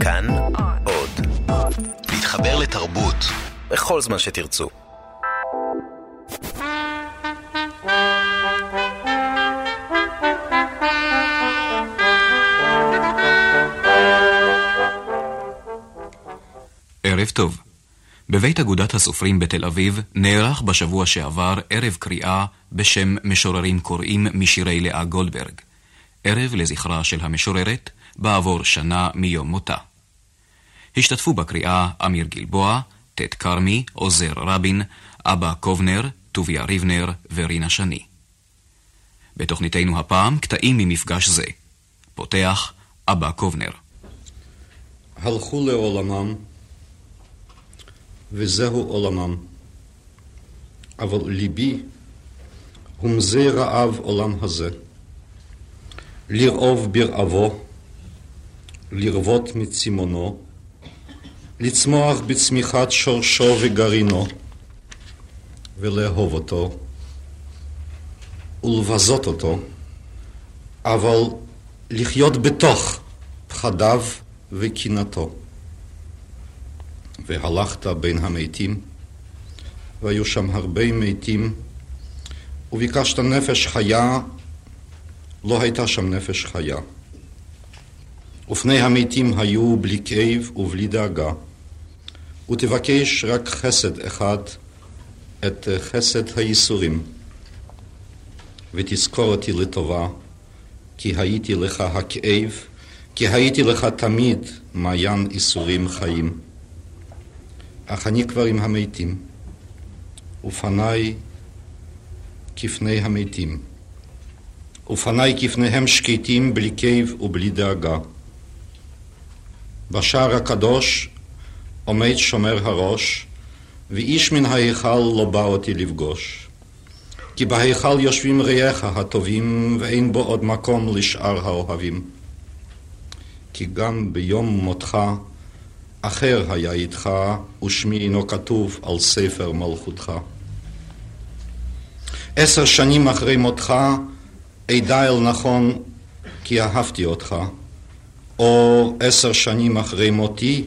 כאן עוד. להתחבר לתרבות בכל זמן שתרצו. ערב טוב. בבית אגודת הסופרים בתל אביב נערך בשבוע שעבר ערב קריאה בשם משוררים קוראים משירי לאה גולדברג. ערב לזכרה של המשוררת בעבור שנה מיום מותה. השתתפו בקריאה אמיר גלבוע, טט כרמי, עוזר רבין, אבא קובנר, טוביה ריבנר ורינה שני. בתוכניתנו הפעם קטעים ממפגש זה. פותח אבא קובנר. הלכו לעולמם, וזהו עולמם. אבל ליבי הומזי רעב עולם הזה. לרעוב ברעבו, לרוות מצימונו, לצמוח בצמיחת שורשו וגרעינו, ולאהוב אותו, ולבזות אותו, אבל לחיות בתוך פחדיו וקנאתו. והלכת בין המתים, והיו שם הרבה מתים, וביקשת נפש חיה, לא הייתה שם נפש חיה. ופני המתים היו בלי כאב ובלי דאגה, ותבקש רק חסד אחד, את חסד הייסורים, ותזכור אותי לטובה, כי הייתי לך הכאב, כי הייתי לך תמיד מעיין איסורים חיים. אך אני כבר עם המתים, ופניי כפני המתים, ופניי כפניהם שקטים בלי כאב ובלי דאגה. בשער הקדוש עומד שומר הראש, ואיש מן ההיכל לא בא אותי לפגוש. כי בהיכל יושבים רעיך הטובים, ואין בו עוד מקום לשאר האוהבים. כי גם ביום מותך אחר היה איתך, ושמי אינו כתוב על ספר מלכותך. עשר שנים אחרי מותך, אדע אל נכון כי אהבתי אותך, או עשר שנים אחרי מותי,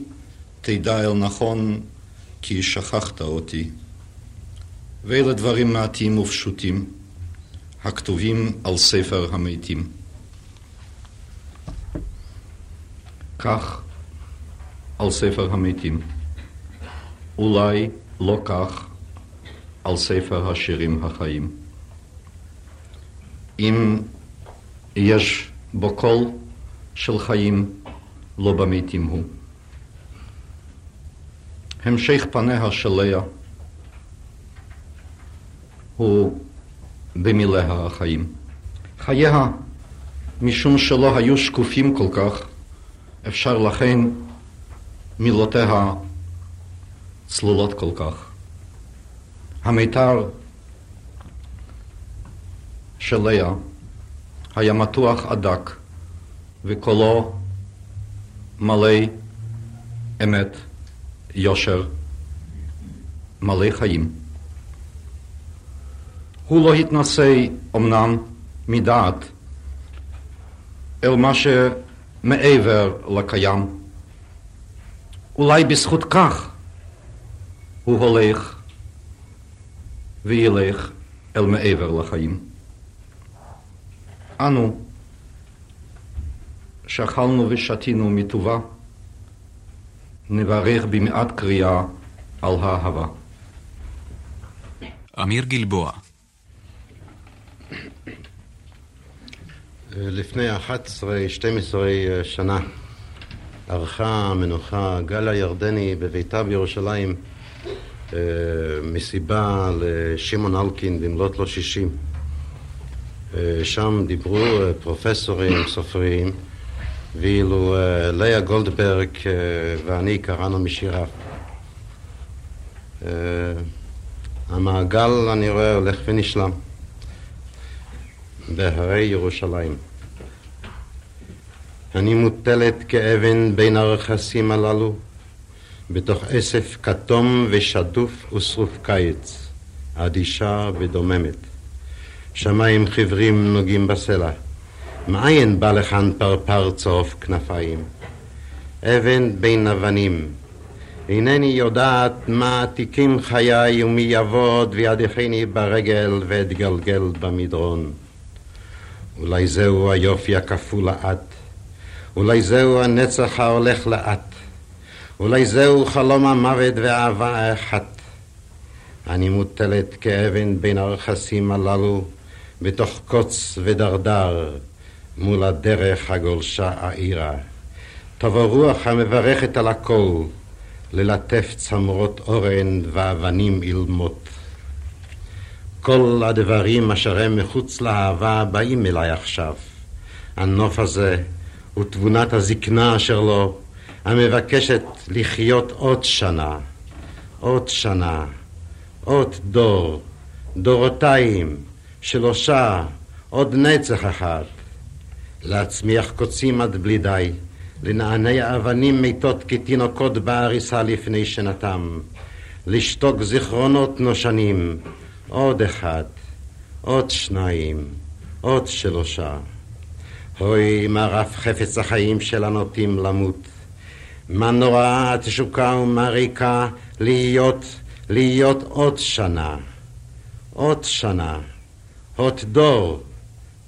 תדע אל נכון כי שכחת אותי. ואלה דברים מעטים ופשוטים, הכתובים על ספר המתים. כך על ספר המתים. אולי לא כך על ספר השירים החיים. אם יש בו קול של חיים, לא במתים הוא. המשך פניה של לאה הוא במיליה החיים. חייה, משום שלא היו שקופים כל כך, אפשר לכן מילותיה צלולות כל כך. המיתר של לאה היה מתוח עד דק, וקולו מלא אמת, יושר, מלא חיים. הוא לא התנשא אמנם מדעת אל מה שמעבר לקיים. אולי בזכות כך הוא הולך וילך אל מעבר לחיים. אנו שאכלנו ושתינו מטובה, נברך במעט קריאה על האהבה. אמיר גלבוע לפני 11-12 שנה ערכה המנוחה גלה ירדני בביתה בירושלים אה, מסיבה לשמעון אלקין במלאת לו שישים. אה, שם דיברו אה, פרופסורים, סופרים, ואילו לאה גולדברג ואני קראנו משיריו. המעגל, אני רואה, הולך ונשלם בהרי ירושלים. אני מוטלת כאבן בין הרכסים הללו, בתוך אסף כתום ושדוף ושרוף קיץ, אדישה ודוממת. שמיים חיוורים נוגעים בסלע. מאין בא לכאן פרפר צהוב כנפיים? אבן בין אבנים. אינני יודעת מה עתיקים חיי ומי יעבוד וידיחני ברגל ואתגלגל במדרון. אולי זהו היופי הכפול לאט, אולי זהו הנצח ההולך לאט, אולי זהו חלום המוות ואהבה האחת. אני מוטלת כאבן בין הרכסים הללו, בתוך קוץ ודרדר, מול הדרך הגולשה העירה. תבוא רוח המברכת על הכל, ללטף צמרות אורן ואבנים אילמות. כל הדברים אשר הם מחוץ לאהבה באים אליי עכשיו. הנוף הזה ותבונת הזקנה אשר לו, המבקשת לחיות עוד שנה, עוד שנה, עוד דור, דורותיים, שלושה, עוד נצח אחד. להצמיח קוצים עד בלי די, לנענע אבנים מתות כתינוקות בעריסה לפני שנתם, לשתוק זיכרונות נושנים, עוד אחד, עוד שניים, עוד שלושה. הוי מה רף חפץ החיים של הנוטים למות. מה נוראה התשוקה ומה ריקה להיות, להיות עוד שנה, עוד שנה, עוד דור,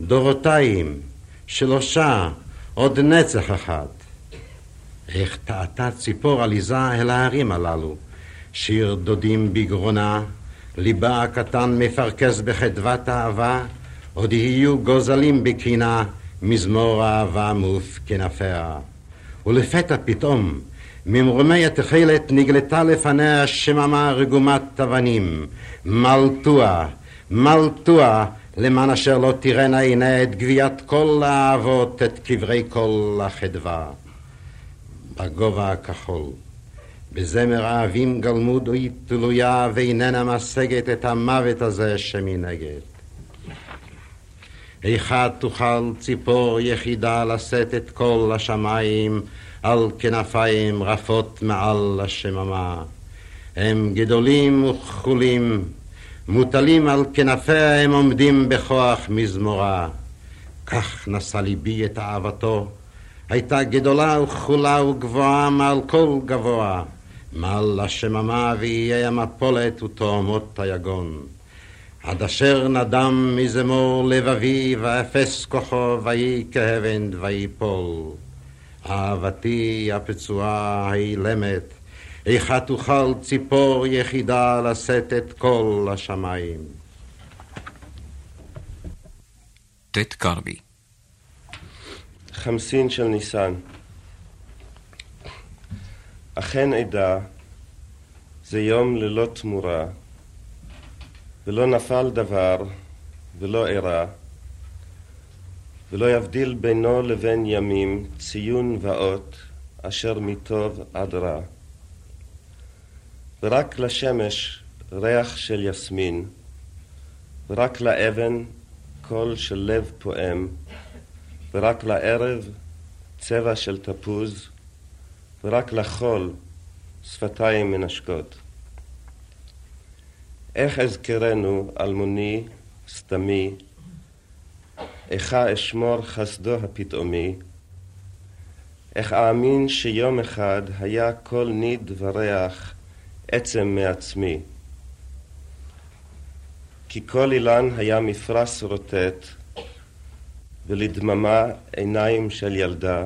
דורותיים, שלושה, עוד נצח אחד. איך טעתה ציפור עליזה אל ההרים הללו, שיר דודים בגרונה, ליבה הקטן מפרכס בחדוות אהבה, עוד יהיו גוזלים בקינה, מזמור אהבה מעוף כנפיה. ולפתע פתאום, ממרומי התכלת נגלתה לפניה שממה רגומת אבנים, מלטוע, מלטוע, למען אשר לא תראנה עיני את גביית כל האהבות, את קברי כל החדווה. בגובה הכחול, בזמר האבים גלמוד תלויה ואיננה משגת את המוות הזה שמנגד. היכא תוכל ציפור יחידה לשאת את כל השמיים על כנפיים רפות מעל השממה. הם גדולים וכחולים, מוטלים על כנפיה הם עומדים בכוח מזמורה. כך נשא ליבי את אהבתו, הייתה גדולה וכחולה וגבוהה מעל כל גבוה, מעל השממה ואיי המפולת ותאומות היגון. עד אשר נדם מזמור לבבי ואפס כוחו ויהי כאבן ויפול. אהבתי הפצועה האילמת איכה תוכל ציפור יחידה לשאת את כל השמיים. ט' קרבי חמסין של ניסן אכן אדע זה יום ללא תמורה ולא נפל דבר ולא אירע ולא יבדיל בינו לבין ימים ציון ואות אשר מטוב עד רע. ורק לשמש ריח של יסמין, ורק לאבן קול של לב פועם, ורק לערב צבע של תפוז, ורק לחול שפתיים מנשקות. איך אזכרנו אלמוני, סתמי, איכה אשמור חסדו הפתאומי, איך אאמין שיום אחד היה כל ניד וריח עצם מעצמי. כי כל אילן היה מפרש רוטט, ולדממה עיניים של ילדה,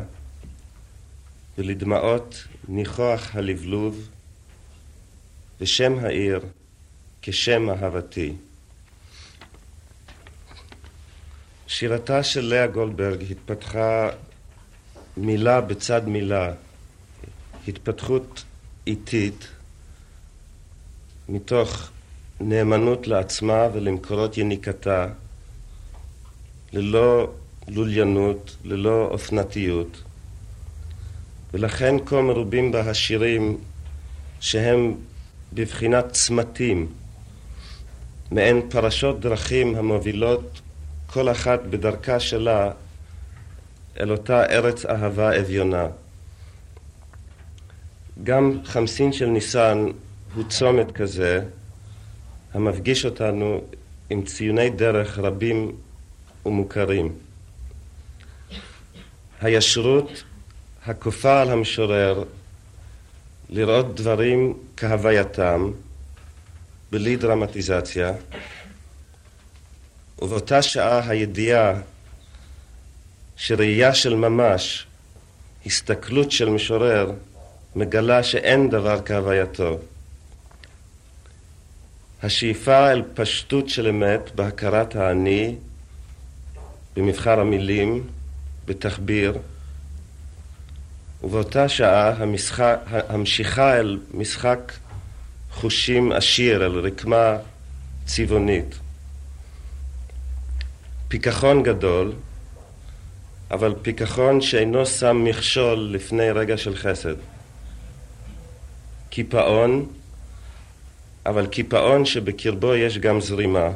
ולדמעות ניחוח הלבלוב, ושם העיר כשם אהבתי. שירתה של לאה גולדברג התפתחה מילה בצד מילה, התפתחות איטית, מתוך נאמנות לעצמה ולמקורות יניקתה, ללא לוליינות, ללא אופנתיות, ולכן כה מרובים בה השירים שהם בבחינת צמתים, מעין פרשות דרכים המובילות כל אחת בדרכה שלה אל אותה ארץ אהבה אביונה. גם חמסין של ניסן הוא צומת כזה המפגיש אותנו עם ציוני דרך רבים ומוכרים. הישרות, הכופה על המשורר לראות דברים כהווייתם, בלי דרמטיזציה, ובאותה שעה הידיעה שראייה של ממש, הסתכלות של משורר, מגלה שאין דבר כהווייתו. השאיפה אל פשטות של אמת בהכרת האני, במבחר המילים, בתחביר, ובאותה שעה המשחק, המשיכה אל משחק חושים עשיר, אל רקמה צבעונית. פיכחון גדול, אבל פיכחון שאינו שם מכשול לפני רגע של חסד. קיפאון, אבל קיפאון שבקרבו יש גם זרימה.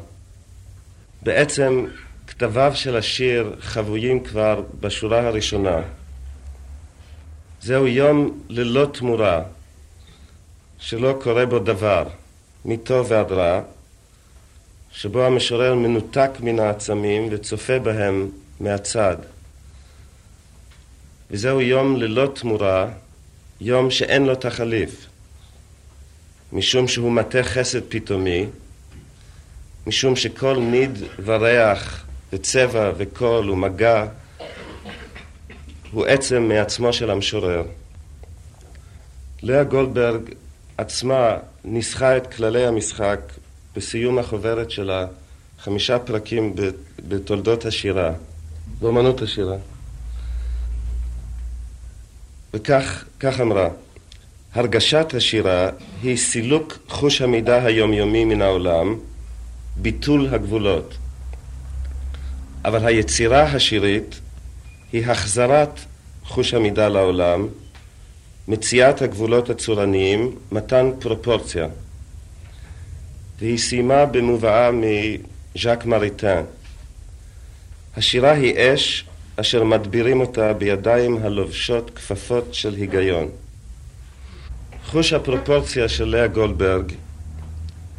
בעצם כתביו של השיר חבויים כבר בשורה הראשונה. זהו יום ללא תמורה, שלא קורה בו דבר, מטוב ועד רע, שבו המשורר מנותק מן העצמים וצופה בהם מהצד. וזהו יום ללא תמורה, יום שאין לו תחליף, משום שהוא מטה חסד פתאומי, משום שכל ניד וריח וצבע וקול ומגע הוא עצם מעצמו של המשורר. לאה גולדברג עצמה ניסחה את כללי המשחק בסיום החוברת שלה, חמישה פרקים בתולדות השירה, באמנות השירה. וכך אמרה, הרגשת השירה היא סילוק חוש המידע היומיומי מן העולם, ביטול הגבולות. אבל היצירה השירית היא החזרת חוש המידע לעולם, מציאת הגבולות הצורניים, מתן פרופורציה. והיא סיימה במובאה מז'אק מריטן. השירה היא אש אשר מדבירים אותה בידיים הלובשות כפפות של היגיון. חוש הפרופורציה של לאה גולדברג,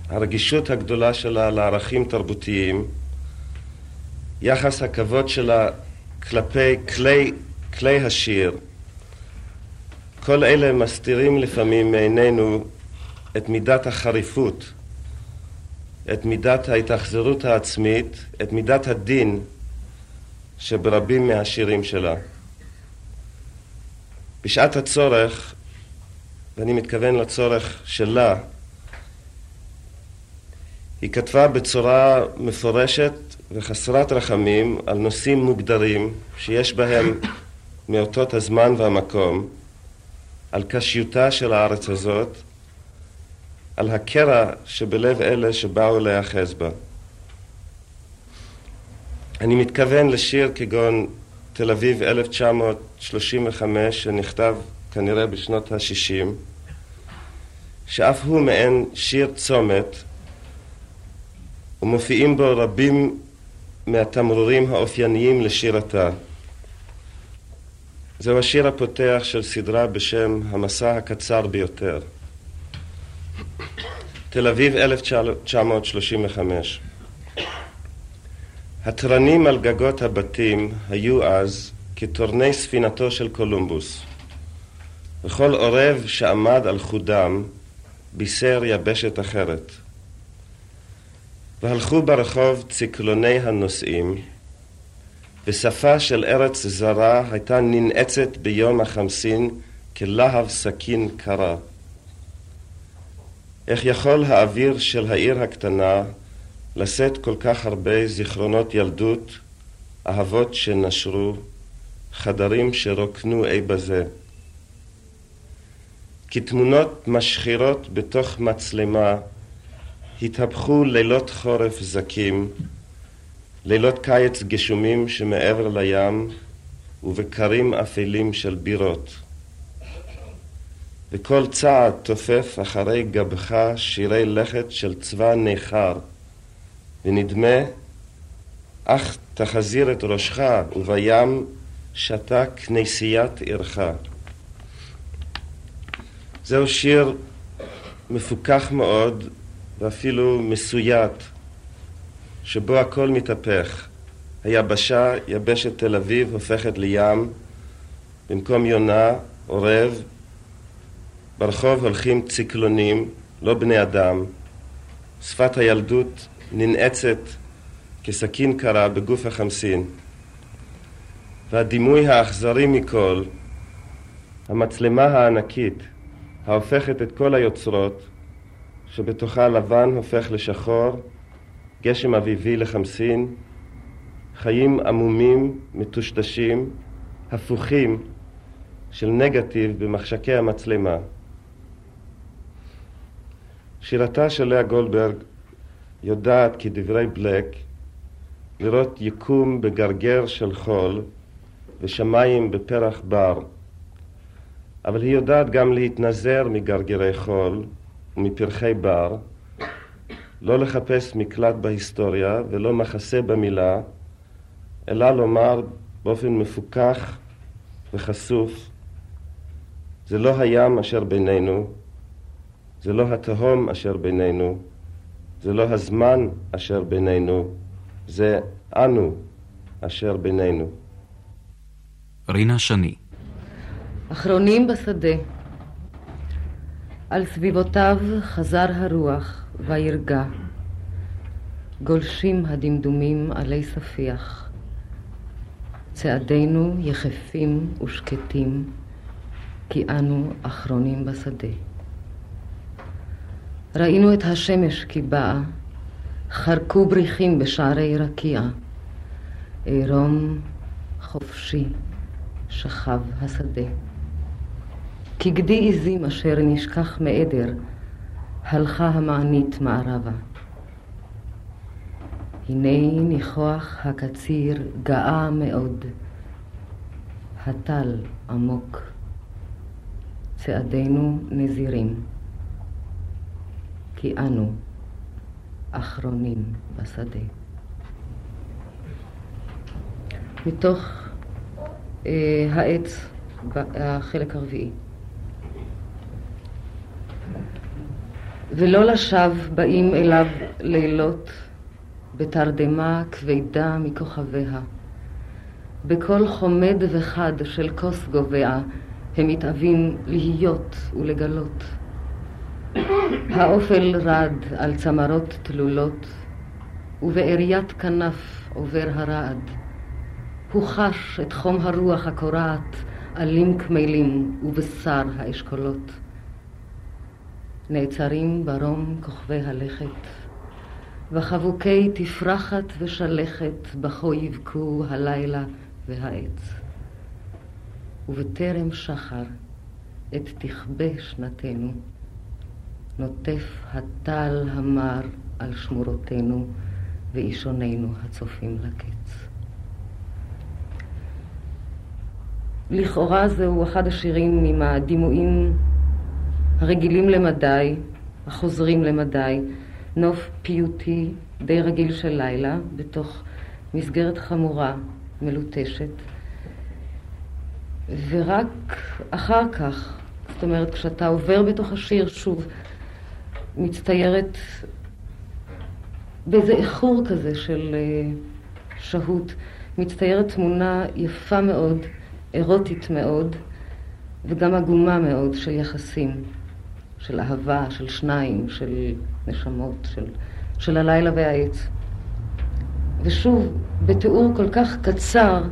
הרגישות הגדולה שלה לערכים תרבותיים, יחס הכבוד שלה כלפי כלי, כלי השיר, כל אלה מסתירים לפעמים מעינינו את מידת החריפות, את מידת ההתאכזרות העצמית, את מידת הדין שברבים מהשירים שלה. בשעת הצורך, ואני מתכוון לצורך שלה, היא כתבה בצורה מפורשת וחסרת רחמים על נושאים מוגדרים שיש בהם מאותות הזמן והמקום, על קשיותה של הארץ הזאת, על הקרע שבלב אלה שבאו להיאחז בה. אני מתכוון לשיר כגון תל אביב 1935, שנכתב כנראה בשנות ה-60, שאף הוא מעין שיר צומת, ומופיעים בו רבים מהתמרורים האופייניים לשירתה. זהו השיר הפותח של סדרה בשם המסע הקצר ביותר. תל אביב 1935 התרנים על גגות הבתים היו אז כתורני ספינתו של קולומבוס, וכל עורב שעמד על חודם בישר יבשת אחרת. והלכו ברחוב ציקלוני הנוסעים, ושפה של ארץ זרה הייתה ננעצת ביום החמסין כלהב סכין קרה. איך יכול האוויר של העיר הקטנה לשאת כל כך הרבה זיכרונות ילדות, אהבות שנשרו, חדרים שרוקנו אי בזה. כתמונות משחירות בתוך מצלמה התהפכו לילות חורף זכים, לילות קיץ גשומים שמעבר לים ובקרים אפלים של בירות. וכל צעד תופף אחרי גבך שירי לכת של צבא ניכר, ונדמה, אך תחזיר את ראשך, ובים שתה כנסיית עירך. זהו שיר מפוכח מאוד ואפילו מסויט, שבו הכל מתהפך. היבשה, יבשת תל אביב, הופכת לים, במקום יונה, עורב, ברחוב הולכים ציקלונים, לא בני אדם, שפת הילדות ננעצת כסכין קרה בגוף החמסין, והדימוי האכזרי מכל, המצלמה הענקית ההופכת את כל היוצרות, שבתוכה לבן הופך לשחור, גשם אביבי לחמסין, חיים עמומים, מטושטשים, הפוכים של נגטיב במחשקי המצלמה. שירתה של לאה גולדברג יודעת כדברי בלק לראות יקום בגרגר של חול ושמיים בפרח בר, אבל היא יודעת גם להתנזר מגרגרי חול ומפרחי בר, לא לחפש מקלט בהיסטוריה ולא מחסה במילה, אלא לומר באופן מפוכח וחשוף, זה לא הים אשר בינינו, זה לא התהום אשר בינינו, זה לא הזמן אשר בינינו, זה אנו אשר בינינו. רינה שני אחרונים בשדה. על סביבותיו חזר הרוח וירגע. גולשים הדמדומים עלי ספיח. צעדינו יחפים ושקטים, כי אנו אחרונים בשדה. ראינו את השמש כי באה, חרקו בריחים בשערי רקיע. עירום חופשי שכב השדה. כגדי עזים אשר נשכח מעדר, הלכה המענית מערבה. הנה ניחוח הקציר גאה מאוד, הטל עמוק, צעדינו נזירים, כי אנו אחרונים בשדה. מתוך אה, העץ, החלק הרביעי. ולא לשווא באים אליו לילות בתרדמה כבדה מכוכביה. בקול חומד וחד של כוס גובע הם מתאווים להיות ולגלות. האופל רד על צמרות תלולות, ובעריית כנף עובר הרעד. הוא חש את חום הרוח הקורעת עלים כמלים ובשר האשכולות. נעצרים ברום כוכבי הלכת, וחבוקי תפרחת ושלכת בכו יבכו הלילה והעץ. ובטרם שחר את תכבה שנתנו, נוטף הטל המר על שמורותינו ואישוננו הצופים לקץ. לכאורה זהו אחד השירים עם הדימויים הרגילים למדי, החוזרים למדי, נוף פיוטי די רגיל של לילה, בתוך מסגרת חמורה, מלוטשת. ורק אחר כך, זאת אומרת, כשאתה עובר בתוך השיר שוב, מצטיירת באיזה איחור כזה של אה, שהות, מצטיירת תמונה יפה מאוד, אירוטית מאוד, וגם עגומה מאוד של יחסים. של אהבה, של שניים, של נשמות, של, של הלילה והעץ. ושוב, בתיאור כל כך קצר,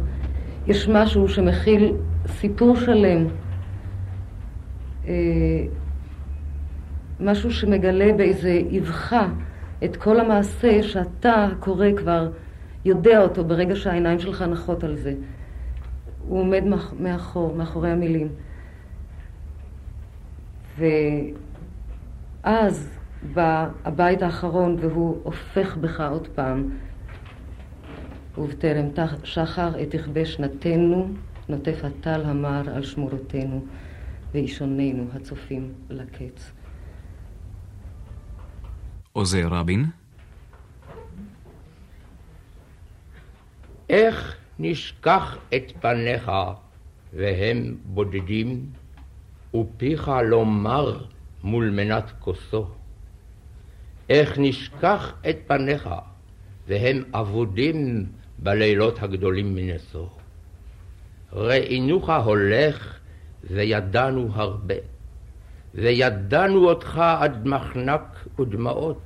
יש משהו שמכיל סיפור שלם, אה, משהו שמגלה באיזה אבחה את כל המעשה שאתה, הקורא, כבר יודע אותו ברגע שהעיניים שלך נחות על זה. הוא עומד מאחור, מאחורי המילים. ואז בא הבית האחרון והוא הופך בך עוד פעם. ובטרם שחר את תכבה שנתנו, נוטף הטל המר על שמורותינו, ואישוננו הצופים לקץ. עוזר רבין איך נשכח את פניך והם בודדים, ופיך לא מר מול מנת כוסו. איך נשכח את פניך, והם אבודים בלילות הגדולים מנשוא. ראינוך הולך וידענו הרבה, וידענו אותך עד מחנק ודמעות.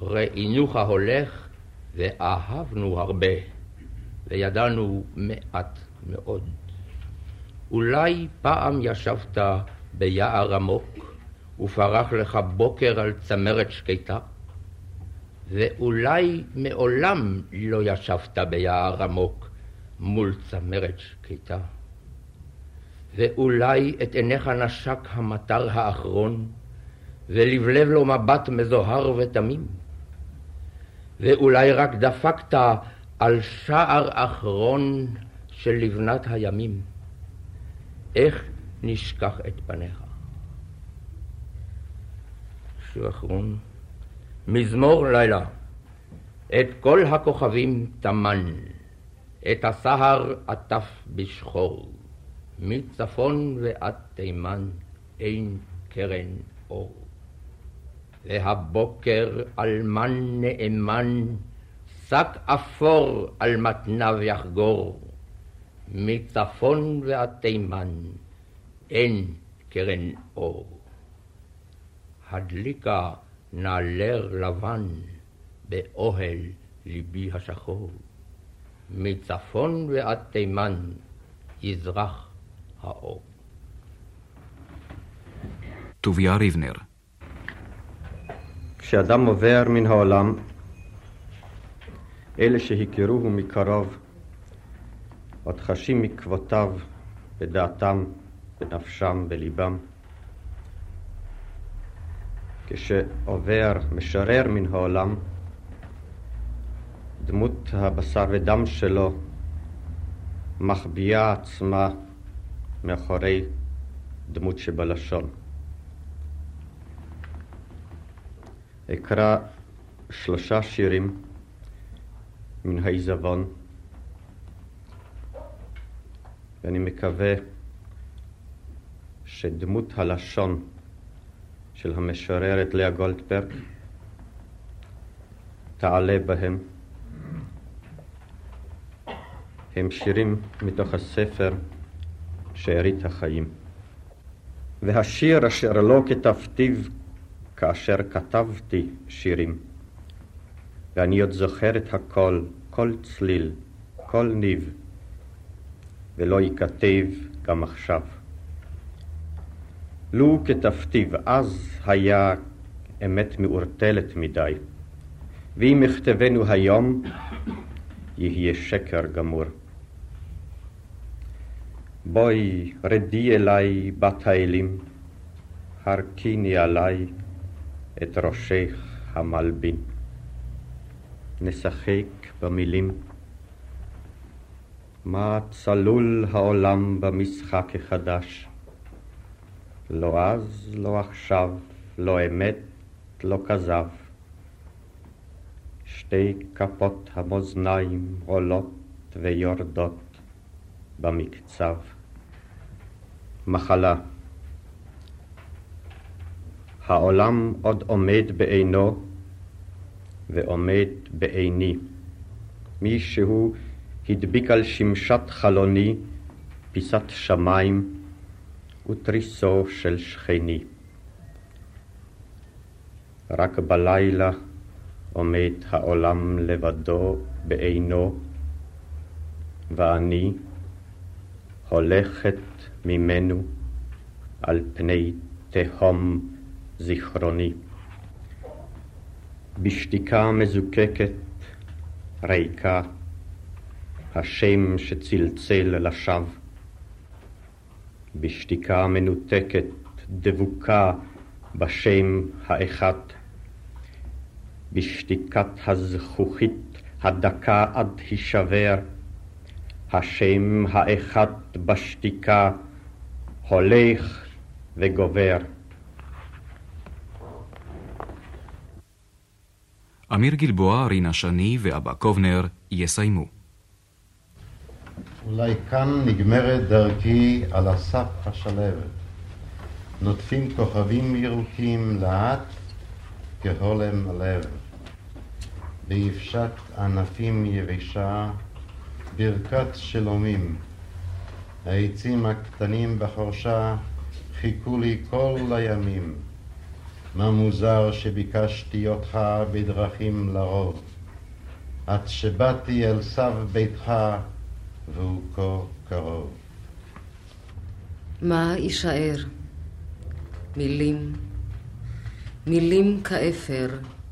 ראינוך הולך ואהבנו הרבה, וידענו מעט מאוד. אולי פעם ישבת ביער עמוק, ופרח לך בוקר על צמרת שקטה, ואולי מעולם לא ישבת ביער עמוק מול צמרת שקטה. ואולי את עיניך נשק המטר האחרון, ולבלב לו מבט מזוהר ותמים. ואולי רק דפקת על שער אחרון של לבנת הימים. איך נשכח את פניך? שיר אחרון, מזמור לילה, את כל הכוכבים טמן, את הסהר עטף בשחור, מצפון ועד תימן אין קרן אור. והבוקר אלמן נאמן, שק אפור על מתניו יחגור, מצפון ועד תימן אין קרן אור. הדליקה נעלר לבן באוהל ליבי השחור. מצפון ועד תימן יזרח האור. טוביה ריבנר כשאדם עובר מן העולם, אלה שהכירוהו מקרוב, עוד חשים מקוותיו בדעתם, בנפשם, בליבם. כשעובר משרר מן העולם, דמות הבשר ודם שלו מחביאה עצמה מאחורי דמות שבלשון. אקרא שלושה שירים מן העיזבון, ואני מקווה שדמות הלשון של המשוררת לאה גולדברג תעלה בהם. הם שירים מתוך הספר שארית החיים. והשיר אשר לא כתבתיו כאשר כתבתי שירים, ואני עוד זוכר את הכל, כל צליל, כל ניב, ולא ייכתב גם עכשיו. לו כתבתיו אז היה אמת מעורטלת מדי, ואם יכתבנו היום, יהיה שקר גמור. בואי רדי אליי בת האלים, הרכיני עליי את ראשך המלבין. נשחק במילים. מה צלול העולם במשחק החדש? לא אז, לא עכשיו, לא אמת, לא כזב. שתי כפות המאזניים עולות ויורדות במקצב. מחלה העולם עוד עומד בעינו ועומד בעיני. מישהו הדביק על שמשת חלוני פיסת שמיים ותריסו של שכני. רק בלילה עומד העולם לבדו בעינו, ואני הולכת ממנו על פני תהום זיכרוני. בשתיקה מזוקקת, ריקה, השם שצלצל לשווא. בשתיקה מנותקת, דבוקה בשם האחד. בשתיקת הזכוכית הדקה עד הישבר, השם האחד בשתיקה הולך וגובר. אמיר גלבוע, רינה שני ואבא קובנר יסיימו. אולי כאן נגמרת דרכי על הסף השלבת. נוטפים כוכבים ירוקים לאט כהולם הלב. ביבשת ענפים יבשה, ברכת שלומים העצים הקטנים בחורשה חיכו לי כל הימים. מה מוזר שביקשתי אותך בדרכים לרוב, עד שבאתי אל סב ביתך והוא כה קרוב. מה יישאר? מילים, מילים כאפר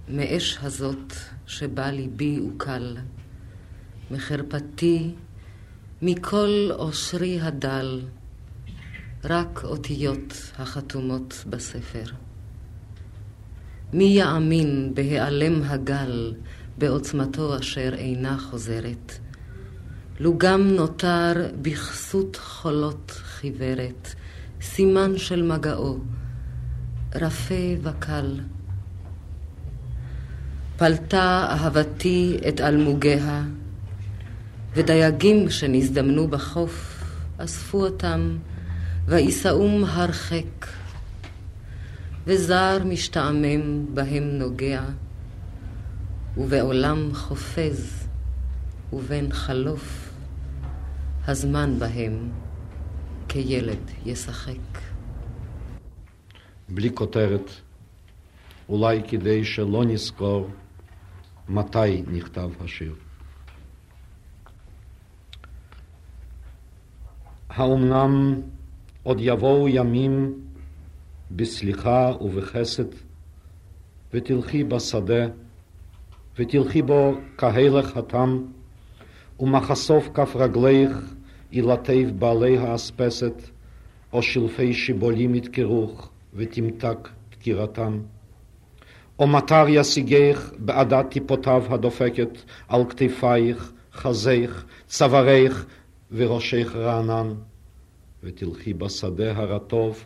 מאש הזאת שבה ליבי וקל, מחרפתי, מכל אושרי הדל, רק אותיות החתומות בספר. מי יאמין בהיעלם הגל בעוצמתו אשר אינה חוזרת? לו גם נותר בכסות חולות חיוורת, סימן של מגעו, רפה וקל. פלטה אהבתי את אלמוגיה, ודייגים שנזדמנו בחוף, אספו אותם, ויישאום הרחק. וזר משתעמם בהם נוגע, ובעולם חופז, ובין חלוף הזמן בהם כילד ישחק. בלי כותרת, אולי כדי שלא נזכור מתי נכתב השיר. האומנם עוד יבואו ימים בסליחה ובחסד, ותלכי בשדה, ותלכי בו כהלך התם, ומחשוף כף רגלייך ילטף בעלי האספסת, או שלפי שיבולים ידקרוך, ותמתק דקירתם. או מטר ישיגך בעדת טיפותיו הדופקת על כתפייך, חזייך, צווארך וראשך רענן. ותלכי בשדה הרטוב,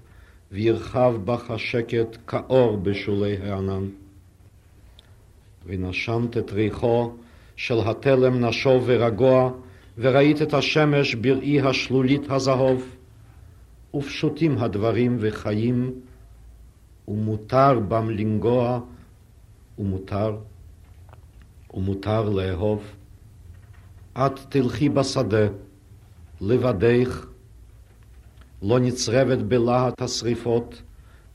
וירחב בך השקט כאור בשולי הענן. ונשמת את ריחו של התלם נשוב ורגוע, וראית את השמש בראי השלולית הזהוב. ופשוטים הדברים וחיים, ומותר בם לנגוע, ומותר, ומותר לאהוב. את תלכי בשדה, לבדך, לא נצרבת בלהט השריפות,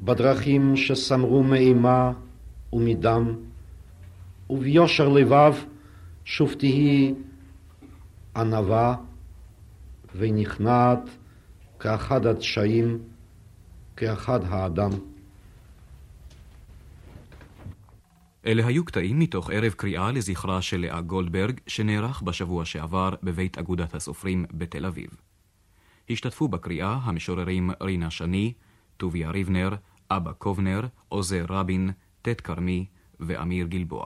בדרכים שסמרו מאימה ומדם, וביושר לבב שוב תהי ענווה ונכנעת כאחד הדשאים, כאחד האדם. אלה היו קטעים מתוך ערב קריאה לזכרה של לאה גולדברג, שנערך בשבוע שעבר בבית אגודת הסופרים בתל אביב. השתתפו בקריאה המשוררים רינה שני, טוביה ריבנר, אבא קובנר, עוזר רבין, ט' כרמי ואמיר גלבוע.